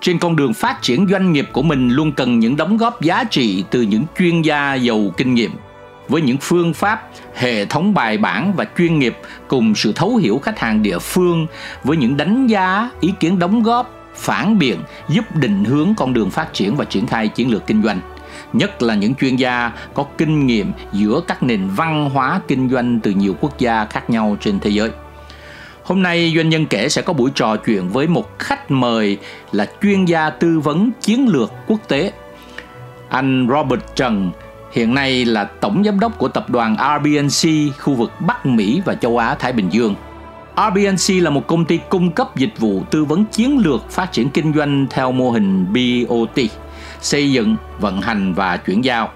trên con đường phát triển doanh nghiệp của mình luôn cần những đóng góp giá trị từ những chuyên gia giàu kinh nghiệm. Với những phương pháp, hệ thống bài bản và chuyên nghiệp cùng sự thấu hiểu khách hàng địa phương, với những đánh giá, ý kiến đóng góp, phản biện giúp định hướng con đường phát triển và triển khai chiến lược kinh doanh. Nhất là những chuyên gia có kinh nghiệm giữa các nền văn hóa kinh doanh từ nhiều quốc gia khác nhau trên thế giới. Hôm nay doanh nhân kể sẽ có buổi trò chuyện với một khách mời là chuyên gia tư vấn chiến lược quốc tế. Anh Robert Trần hiện nay là tổng giám đốc của tập đoàn RBNC khu vực Bắc Mỹ và châu Á Thái Bình Dương. RBNC là một công ty cung cấp dịch vụ tư vấn chiến lược phát triển kinh doanh theo mô hình BOT, xây dựng, vận hành và chuyển giao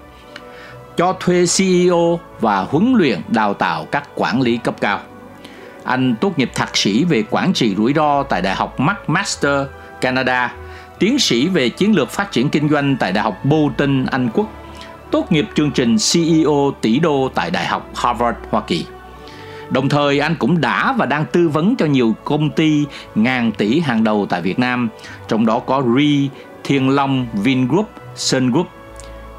cho thuê CEO và huấn luyện đào tạo các quản lý cấp cao. Anh tốt nghiệp thạc sĩ về quản trị rủi ro tại Đại học McMaster, Canada, tiến sĩ về chiến lược phát triển kinh doanh tại Đại học Bolton, Anh Quốc, tốt nghiệp chương trình CEO tỷ đô tại Đại học Harvard, Hoa Kỳ. Đồng thời anh cũng đã và đang tư vấn cho nhiều công ty ngàn tỷ hàng đầu tại Việt Nam, trong đó có Ri, Thiên Long, Vingroup, Sun Group.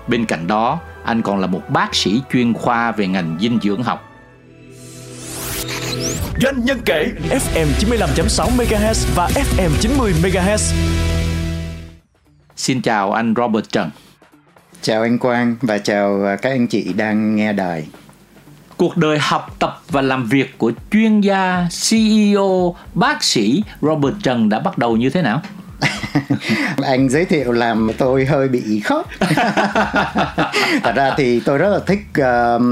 Bên cạnh đó, anh còn là một bác sĩ chuyên khoa về ngành dinh dưỡng học Doanh nhân kể FM 95.6 MHz và FM 90 MHz. Xin chào anh Robert Trần. Chào anh Quang và chào các anh chị đang nghe đài. Cuộc đời học tập và làm việc của chuyên gia, CEO, bác sĩ Robert Trần đã bắt đầu như thế nào? anh giới thiệu làm tôi hơi bị khóc thật ra thì tôi rất là thích uh,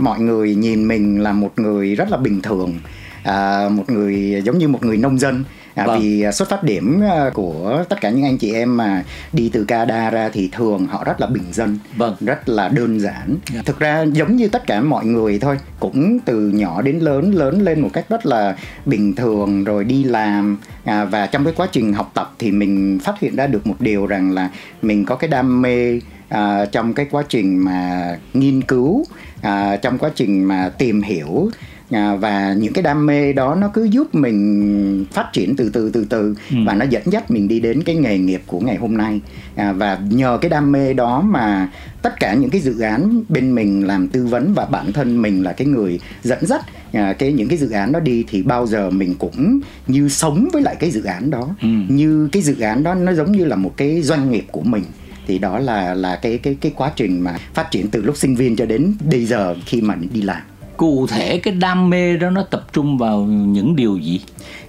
mọi người nhìn mình là một người rất là bình thường à, một người giống như một người nông dân à, vâng. vì xuất phát điểm à, của tất cả những anh chị em mà đi từ Canada ra thì thường họ rất là bình dân vâng. rất là đơn giản yeah. Dạ. thực ra giống như tất cả mọi người thôi cũng từ nhỏ đến lớn lớn lên một cách rất là bình thường rồi đi làm à, và trong cái quá trình học tập thì mình phát hiện ra được một điều rằng là mình có cái đam mê à, trong cái quá trình mà nghiên cứu à, trong quá trình mà tìm hiểu à, và những cái đam mê đó nó cứ giúp mình phát triển từ từ từ từ. Ừ. và nó dẫn dắt mình đi đến cái nghề nghiệp của ngày hôm nay. À, và nhờ cái đam mê đó mà tất cả những cái dự án bên mình làm tư vấn và bản thân mình là cái người dẫn dắt à, cái những cái dự án đó đi thì bao giờ mình cũng như sống với lại cái dự án đó. Ừ. như cái dự án đó nó giống như là một cái doanh nghiệp của mình. Thì đó là là cái cái cái quá trình mà phát triển từ lúc sinh viên cho đến bây giờ khi mà đi làm cụ thể cái đam mê đó nó tập trung vào những điều gì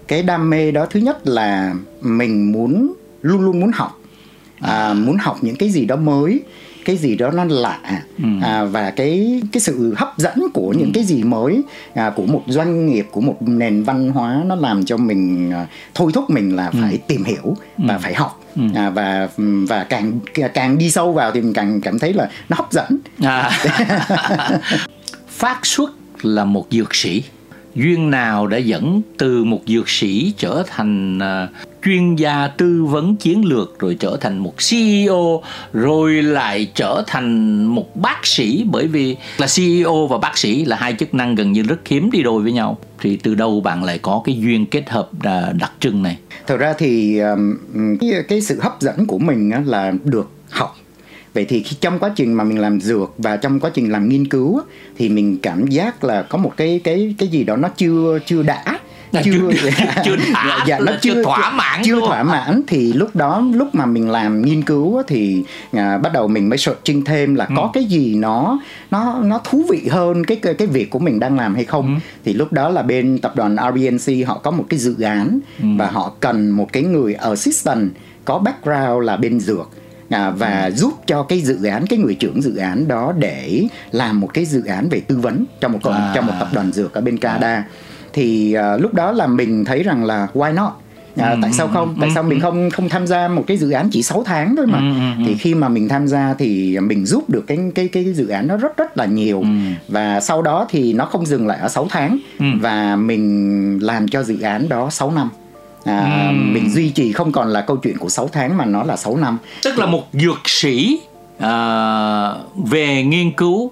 cái đam mê đó thứ nhất là mình muốn luôn luôn muốn học à, muốn học những cái gì đó mới cái gì đó nó lạ ừ. à, và cái cái sự hấp dẫn của những ừ. cái gì mới à, của một doanh nghiệp của một nền văn hóa nó làm cho mình à, thôi thúc mình là ừ. phải tìm hiểu và ừ. phải học ừ. à, và và càng càng đi sâu vào thì mình càng cảm thấy là nó hấp dẫn à. phát xuất là một dược sĩ. Duyên nào đã dẫn từ một dược sĩ trở thành à, chuyên gia tư vấn chiến lược, rồi trở thành một CEO rồi lại trở thành một bác sĩ? Bởi vì là CEO và bác sĩ là hai chức năng gần như rất hiếm đi đôi với nhau. Thì từ đâu bạn lại có cái duyên kết hợp à, đặc trưng này? Thật ra thì à, cái sự hấp dẫn của mình là được học vậy thì khi trong quá trình mà mình làm dược và trong quá trình làm nghiên cứu thì mình cảm giác là có một cái cái cái gì đó nó chưa chưa đã chưa chưa, chưa đã, dạ, nó chưa, chưa thỏa mãn chưa thỏa mãn thì lúc đó lúc mà mình làm nghiên cứu thì à, bắt đầu mình mới searching thêm là ừ. có cái gì nó nó nó thú vị hơn cái cái, cái việc của mình đang làm hay không ừ. thì lúc đó là bên tập đoàn RBNC họ có một cái dự án ừ. và họ cần một cái người assistant có background là bên dược à, và ừ. giúp cho cái dự án cái người trưởng dự án đó để làm một cái dự án về tư vấn cho một à. cho một tập đoàn dược ở bên Canada. Thì uh, lúc đó là mình thấy rằng là why not? À, Ừ, tại sao không? Tại ừ, sao mình không không tham gia một cái dự án chỉ 6 tháng thôi mà? Ừ, thì khi mà mình tham gia thì mình giúp được cái cái cái dự án nó rất rất là nhiều. Và sau đó thì nó không dừng lại ở 6 tháng. Và mình làm cho dự án đó 6 năm à, Ừ. mình duy trì không còn là câu chuyện của 6 tháng mà nó là 6 năm. Tức là một dược sĩ à, về nghiên cứu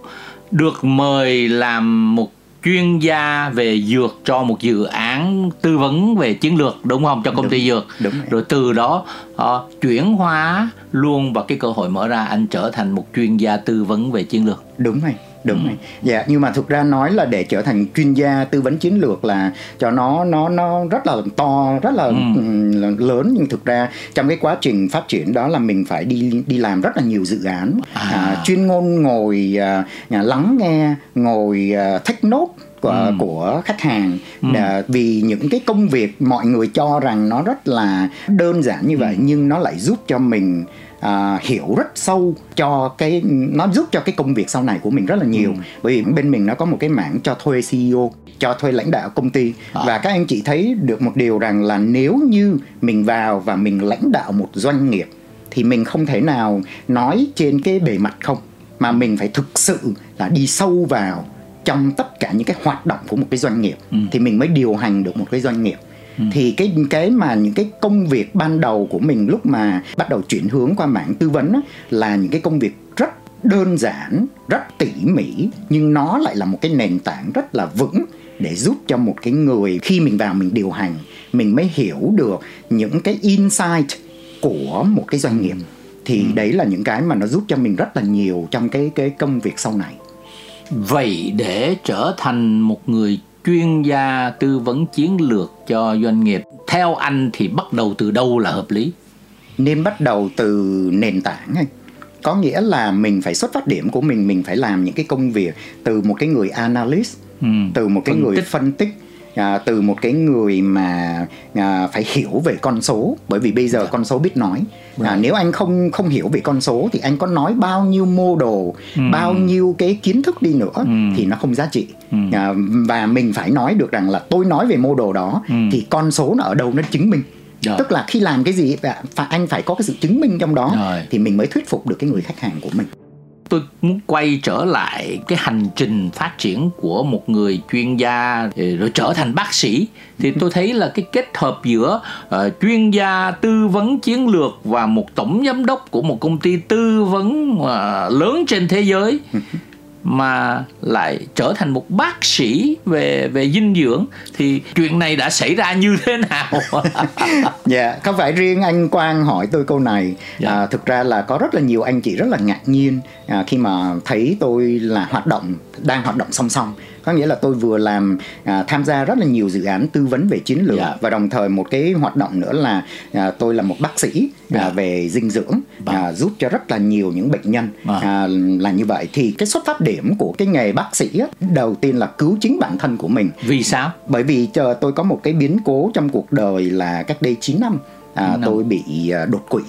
được mời làm một chuyên gia về dược cho một dự án tư vấn về chiến lược đúng không? Cho công ty dược. đúng rồi. rồi từ đó ờ, chuyển hóa luôn vào cái cơ hội mở ra anh trở thành một chuyên gia tư vấn về chiến lược. Đúng rồi đúng Ừ. rồi dạ nhưng mà thực ra nói là để trở thành chuyên gia tư vấn chiến lược là cho nó nó nó rất là to rất là Ừ. ừm, lớn nhưng thực ra trong cái quá trình phát triển đó là mình phải đi đi làm rất là nhiều dự án À. chuyên môn ngồi à, à, lắng nghe ngồi à, take note của Ừ. của khách hàng à, vì những cái công việc mọi người cho rằng nó rất là đơn giản như Ừ. vậy nhưng nó lại giúp cho mình à, hiểu rất sâu cho cái nó giúp cho cái công việc sau này của mình rất là nhiều Ừ. bởi vì bên mình nó có một cái mảng cho thuê CEO cho thuê lãnh đạo công ty À. và các anh chị thấy được một điều rằng là nếu như mình vào và mình lãnh đạo một doanh nghiệp thì mình không thể nào nói trên cái bề mặt không mà mình phải thực sự là đi sâu vào trong tất cả những cái hoạt động của một cái doanh nghiệp Ừ. thì mình mới điều hành được một cái doanh nghiệp. Thì cái cái mà những cái công việc ban đầu của mình lúc mà bắt đầu chuyển hướng qua mảng tư vấn á, là những cái công việc rất đơn giản rất tỉ mỉ nhưng nó lại là một cái nền tảng rất là vững để giúp cho một cái người khi mình vào mình điều hành mình mới hiểu được những cái insight của một cái doanh nghiệp. Thì đấy là những cái mà nó giúp cho mình rất là nhiều trong cái cái công việc sau này vậy để trở thành một người chuyên gia tư vấn chiến lược cho doanh nghiệp theo anh thì bắt đầu từ đâu là hợp lý nên bắt đầu từ nền tảng ấy. có nghĩa là mình phải xuất phát điểm của mình mình phải làm những cái công việc từ một cái người analyst Ừ, từ một cái phân người tích. phân tích à, từ một cái người mà à, phải hiểu về con số bởi vì bây giờ Dạ. con số biết nói à, Right. nếu anh không không hiểu về con số thì anh có nói bao nhiêu mô đồ Ừ. bao nhiêu cái kiến thức đi nữa Ừ. thì nó không giá trị Ừ. à, và mình phải nói được rằng là tôi nói về mô đồ đó Ừ. thì con số nó ở đâu nó chứng minh Rồi. tức là khi làm cái gì anh phải có cái sự chứng minh trong đó Rồi. thì mình mới thuyết phục được cái người khách hàng của mình tôi muốn quay trở lại cái hành trình phát triển của một người chuyên gia rồi trở thành bác sĩ. Thì tôi thấy là cái kết hợp giữa uh, chuyên gia tư vấn chiến lược và một tổng giám đốc của một công ty tư vấn uh, lớn trên thế giới mà lại trở thành một bác sĩ về về dinh dưỡng thì chuyện này đã xảy ra như thế nào Dạ, không phải riêng anh Quang hỏi tôi câu này. Dạ. À, thực ra là có rất là nhiều anh chị rất là ngạc nhiên à, khi mà thấy tôi là hoạt động đang hoạt động song song. Có nghĩa là tôi vừa làm à, tham gia rất là nhiều dự án tư vấn về chiến lược Dạ. và đồng thời một cái hoạt động nữa là à, tôi là một bác sĩ Dạ. à, về dinh dưỡng Vâng. à, giúp cho rất là nhiều những bệnh nhân Vâng. à, là như vậy thì cái xuất phát điểm của cái nghề bác sĩ á, đầu tiên là cứu chính bản thân của mình vì sao bởi vì chờ tôi có một cái biến cố trong cuộc đời là cách đây 9 năm à, Chín năm. tôi bị à, đột quỵ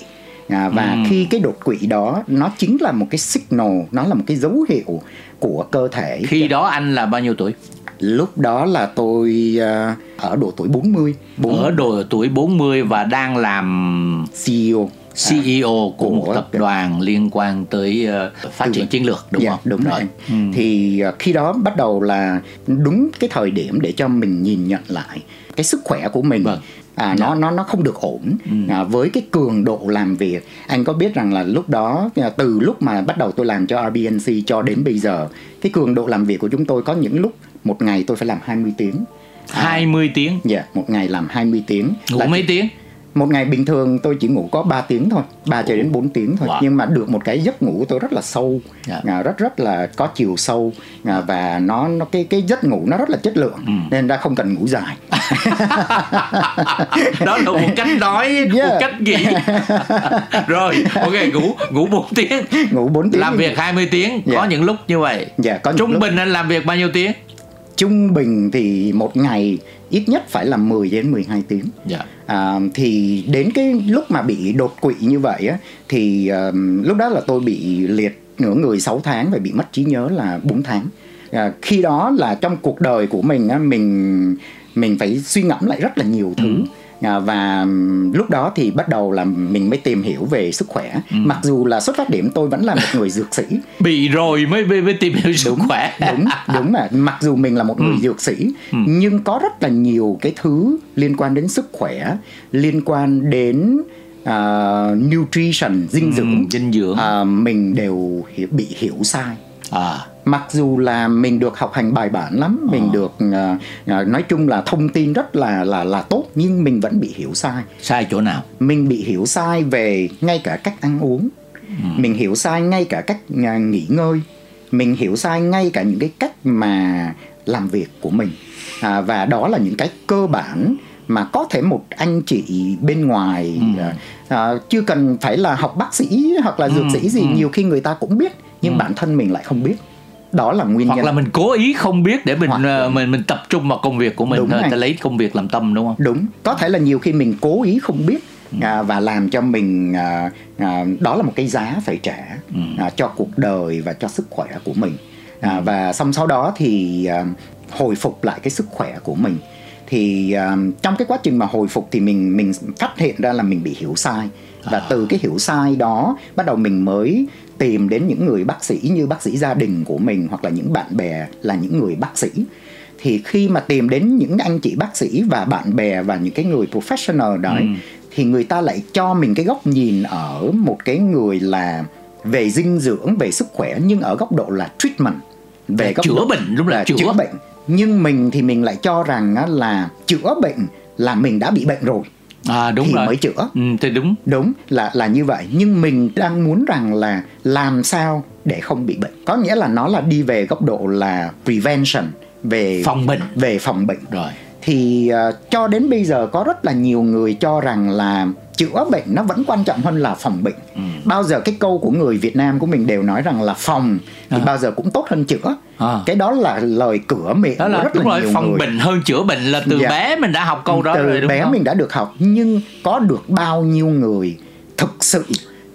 à, và Ừm. khi cái đột quỵ đó nó chính là một cái signal nó là một cái dấu hiệu của cơ thể khi đó anh là bao nhiêu tuổi lúc đó là tôi à, ở độ tuổi 40 bốn ở độ tuổi 40 và đang làm CEO CEO của một của- tập đoàn liên quan tới ờ, phát triển chiến lược đúng dạ, không? đúng rồi. Ừ. thì à, khi đó bắt đầu là đúng cái thời điểm để cho mình nhìn nhận lại cái sức khỏe của mình Vâng. À, nó nó nó không được ổn. À, với cái cường độ làm việc anh có biết rằng là lúc đó à, từ lúc mà bắt đầu tôi làm cho RBNC cho đến bây giờ cái cường độ làm việc của chúng tôi có những lúc một ngày tôi phải làm 20 tiếng. 20 tiếng? dạ một ngày làm 20 tiếng. Ngủ Là mấy tiếng một ngày bình thường tôi chỉ ngủ có 3 tiếng thôi 3 cho đến 4 tiếng thôi Wow. nhưng mà được một cái giấc ngủ tôi rất là sâu Dạ. à, rất rất là có chiều sâu à, và nó nó cái cái giấc ngủ nó rất là chất lượng Ừ. nên ra không cần ngủ dài đó là một cách nói một Yeah. cách nghĩ rồi ok ngủ ngủ 4 tiếng ngủ 4 tiếng làm việc 20 tiếng có Dạ. những lúc như vậy Dạ, có trung lúc- bình anh làm việc bao nhiêu tiếng trung bình thì một ngày ít nhất phải là 10 đến 12 tiếng dạ À, thì đến cái lúc mà bị đột quỵ như vậy á thì ờm, lúc đó là tôi bị liệt nửa người 6 tháng và bị mất trí nhớ là 4 tháng. À, khi đó là trong cuộc đời của mình á mình mình phải suy ngẫm lại rất là nhiều thứ. À, và lúc đó thì bắt đầu là mình mới tìm hiểu về sức khỏe. Ừ. mặc dù là xuất phát điểm tôi vẫn là một người dược sĩ. Bị rồi mới mới, mới tìm hiểu sức khỏe. đúng đúng là mặc dù mình là một người Ừ. dược sĩ nhưng có rất là nhiều cái thứ liên quan đến sức khỏe liên quan đến à, nutrition dinh dưỡng. Ừ, dinh dưỡng. à, mình đều hiểu, bị hiểu sai. À mặc dù là mình được học hành bài bản lắm mình được à, à, nói chung là thông tin rất là là là tốt nhưng mình vẫn bị hiểu sai. Sai chỗ nào? Mình bị hiểu sai về ngay cả cách ăn uống. Mình hiểu sai ngay cả cách à, nghỉ ngơi. Mình hiểu sai ngay cả những cái cách mà làm việc của mình. À, và đó là những cái cơ bản mà có thể một anh chị bên ngoài à, à, chưa cần phải là học bác sĩ hoặc là dược sĩ gì nhiều khi người ta cũng biết nhưng bản thân mình lại không biết đó là nguyên hoặc nhân. là mình cố ý không biết để mình Hoặc ờ, mình mình tập trung vào công việc của mình Đúng thôi này. ta lấy công việc làm tâm đúng không? Đúng. Có thể là nhiều khi mình cố ý không biết à, và làm cho mình à, à, đó là một cái giá phải trả à, cho cuộc đời và cho sức khỏe của mình. À, và xong sau đó thì à, hồi phục lại cái sức khỏe của mình. Thì à, trong cái quá trình mà hồi phục thì mình mình phát hiện ra là mình bị hiểu sai. Và từ cái hiểu sai đó bắt đầu mình mới tìm đến những người bác sĩ như bác sĩ gia đình của mình hoặc là những bạn bè là những người bác sĩ. Thì khi mà tìm đến những anh chị bác sĩ và bạn bè và những cái người professional đó ấy, thì người ta lại cho mình cái góc nhìn ở một cái người là về dinh dưỡng về sức khỏe nhưng ở góc độ là treatment. Về góc chữa độ bệnh đúng là chữa. chữa bệnh. Nhưng mình thì mình lại cho rằng là chữa bệnh là mình đã bị bệnh rồi à đúng thì rồi. mới chữa. Ừ, thì đúng. Đúng là là như vậy. Nhưng mình đang muốn rằng là làm sao để không bị bệnh. Có nghĩa là nó là đi về góc độ là prevention về Phòng bệnh. về phòng bệnh. Rồi thì ờ, cho đến bây giờ có rất là nhiều người cho rằng là chữa bệnh nó vẫn quan trọng hơn là phòng bệnh. Ừ. bao giờ cái câu của người Việt Nam của mình đều nói rằng là phòng thì bao giờ cũng tốt hơn chữa. À. cái đó là lời cửa miệng đó của là rất đúng là rồi nhiều phòng người. bệnh hơn chữa bệnh là từ Dạ. bé mình đã học câu đó từ rồi đúng bé không? mình đã được học. Nhưng có được bao nhiêu người thực sự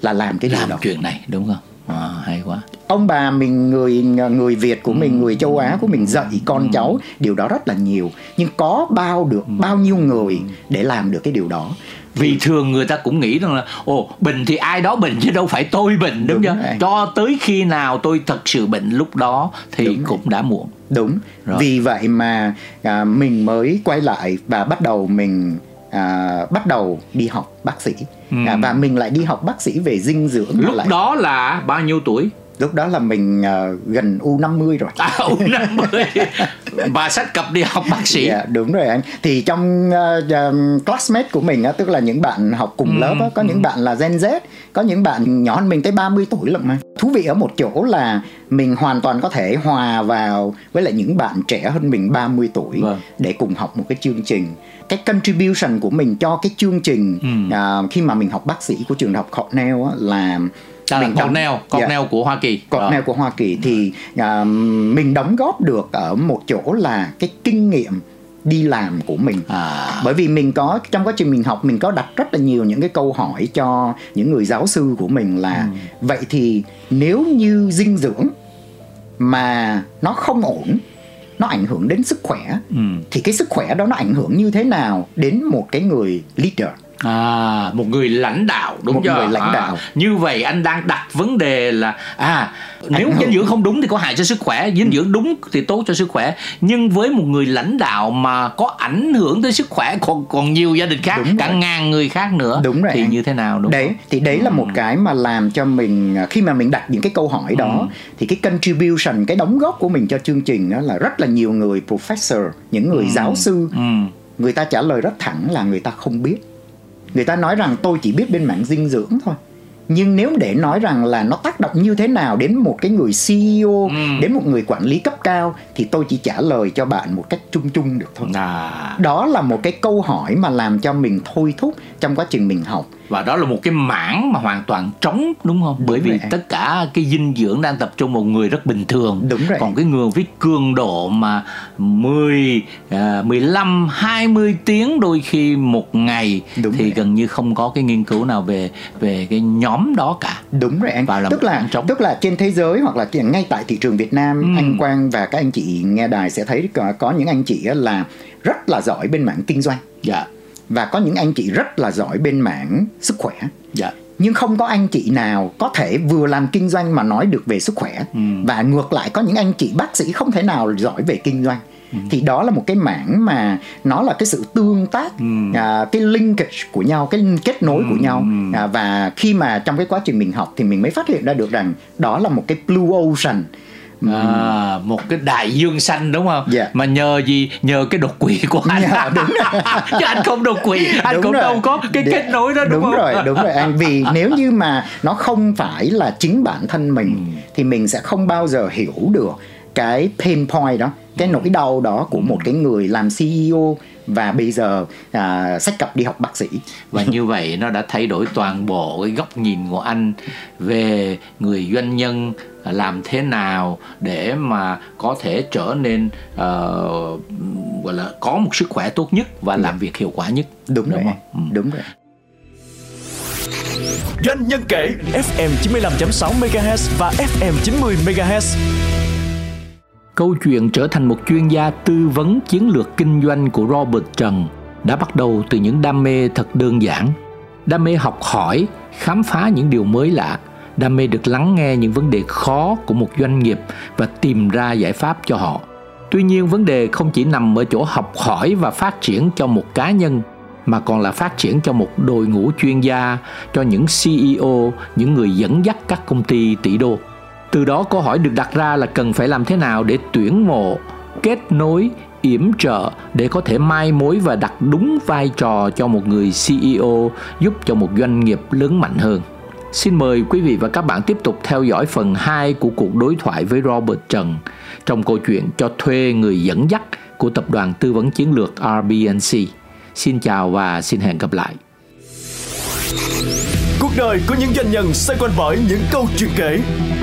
là làm cái điều làm đó? chuyện này đúng không? À, hay quá ông bà mình người người Việt của mình người châu Á của mình dạy con cháu điều đó rất là nhiều. Nhưng có bao được bao nhiêu người để làm được cái điều đó? Vì thường người ta cũng nghĩ rằng là ồ bệnh thì ai đó bệnh chứ đâu phải tôi bệnh đúng, Đúng không rồi. cho tới khi nào tôi thật sự bệnh lúc đó thì Đúng rồi. cũng đã muộn. Đúng. Rồi. vì vậy mà à, mình mới quay lại và bắt đầu mình à, bắt đầu đi học bác sĩ. À, và mình lại đi học bác sĩ về dinh dưỡng lúc lại. đó là bao nhiêu tuổi lúc đó là mình à, gần u 50 rồi à, u 50 và sách cặp đi học bác sĩ Dạ đúng rồi anh. Thì trong uh, um, classmate của mình á, tức là những bạn học cùng lớp á, có những bạn là Gen Z, có những bạn nhỏ hơn mình tới 30 tuổi lận mà. Thú vị ở một chỗ là mình hoàn toàn có thể hòa vào với lại những bạn trẻ hơn mình 30 tuổi Vâng. để cùng học một cái chương trình. Cái contribution của mình cho cái chương trình à, khi mà mình học bác sĩ của trường đại học Cornell á, là Là mình đóng- Cornell, Dạ. Cornell của Hoa Kỳ. Rồi. Cornell của Hoa Kỳ thì à, mình đóng góp được ở một chỗ là cái kinh nghiệm đi làm của mình. À. bởi vì mình có trong quá trình mình học mình có đặt rất là nhiều những cái câu hỏi cho những người giáo sư của mình là vậy thì nếu như dinh dưỡng mà nó không ổn nó ảnh hưởng đến sức khỏe thì cái sức khỏe đó nó ảnh hưởng như thế nào đến một cái người leader À, một người lãnh đạo đúng Một chưa? người lãnh À, đạo. như vậy anh đang đặt vấn đề là à nếu Ảnh dinh dưỡng không đúng thì có hại cho sức khỏe, dinh dưỡng đúng thì tốt cho sức khỏe. Nhưng với một người lãnh đạo mà có ảnh hưởng tới sức khỏe còn còn nhiều gia đình khác, Đúng cả rồi. ngàn người khác nữa đúng rồi thì như thế nào đúng đấy không? thì đấy là một cái mà làm cho mình à, khi mà mình đặt những cái câu hỏi đó thì cái contribution cái đóng góp của mình cho chương trình đó là rất là nhiều người professor những người giáo sư Ừ. người ta trả lời rất thẳng là người ta không biết người ta nói rằng tôi chỉ biết bên mảng dinh dưỡng thôi. Nhưng nếu để nói rằng là nó tác động như thế nào đến một cái người CEO đến một người quản lý cấp cao thì tôi chỉ trả lời cho bạn một cách chung chung được thôi. À, đó là một cái câu hỏi mà làm cho mình thôi thúc trong quá trình mình học và đó là một cái mảng mà hoàn toàn trống đúng không? Bởi vì rồi. tất cả cái dinh dưỡng đang tập trung một người rất bình thường. Đúng rồi. Còn cái người với cường độ mà 10 à, 15 20 tiếng đôi khi một ngày Đúng thì rồi. gần như không có cái nghiên cứu nào về về cái nhóm đó cả. đúng rồi anh Và là tức là trống. tức là trên thế giới hoặc là ngay tại thị trường Việt Nam anh Quang và các anh chị nghe đài sẽ thấy có, có những anh chị là rất là giỏi bên mảng kinh doanh Dạ. Và có những anh chị rất là giỏi bên mảng sức khỏe dạ nhưng không có anh chị nào có thể vừa làm kinh doanh mà nói được về sức khỏe ừ. và ngược lại có những anh chị bác sĩ không thể nào giỏi về kinh doanh Ừ. thì đó là một cái mảng mà nó là cái sự tương tác ừ. à, cái linkage của nhau cái kết nối ừ. của nhau à, và khi mà trong cái quá trình mình học thì mình mới phát hiện ra được rằng đó là một cái blue ocean à, một cái đại dương xanh đúng không? Yeah. Mà nhờ gì? Nhờ cái đột quỵ của anh. Yeah, dạ, đúng. Chứ anh không đột quỵ, anh đúng cũng rồi. đâu có cái kết nối đó đúng, đúng không? rồi, đúng rồi anh. Vì nếu như mà nó không phải là chính bản thân mình ừ. thì mình sẽ không bao giờ hiểu được cái pain point đó cái nỗi đau đó của một cái người làm CEO và bây giờ à, sách cặp đi học bác sĩ. Và như vậy nó đã thay đổi toàn bộ cái góc nhìn của anh về người doanh nhân làm thế nào để mà có thể trở nên uh, gọi là có một sức khỏe tốt nhất và làm việc hiệu quả nhất. Đúng, đúng rồi. không? Ừ. đúng rồi. Doanh nhân kể FM 95.6 MHz và FM 90 MHz Câu chuyện trở thành một chuyên gia tư vấn chiến lược kinh doanh của Robert Trần đã bắt đầu từ những đam mê thật đơn giản. Đam mê học hỏi, khám phá những điều mới lạ, đam mê được lắng nghe những vấn đề khó của một doanh nghiệp và tìm ra giải pháp cho họ. Tuy nhiên vấn đề không chỉ nằm ở chỗ học hỏi và phát triển cho một cá nhân mà còn là phát triển cho một đội ngũ chuyên gia, cho những CEO, những người dẫn dắt các công ty tỷ đô. Từ đó câu hỏi được đặt ra là cần phải làm thế nào để tuyển mộ, kết nối, yểm trợ để có thể mai mối và đặt đúng vai trò cho một người CEO giúp cho một doanh nghiệp lớn mạnh hơn. Xin mời quý vị và các bạn tiếp tục theo dõi phần 2 của cuộc đối thoại với Robert Trần trong câu chuyện cho thuê người dẫn dắt của tập đoàn tư vấn chiến lược RBNC. Xin chào và xin hẹn gặp lại. Cuộc đời của những doanh nhân xoay quanh bởi những câu chuyện kể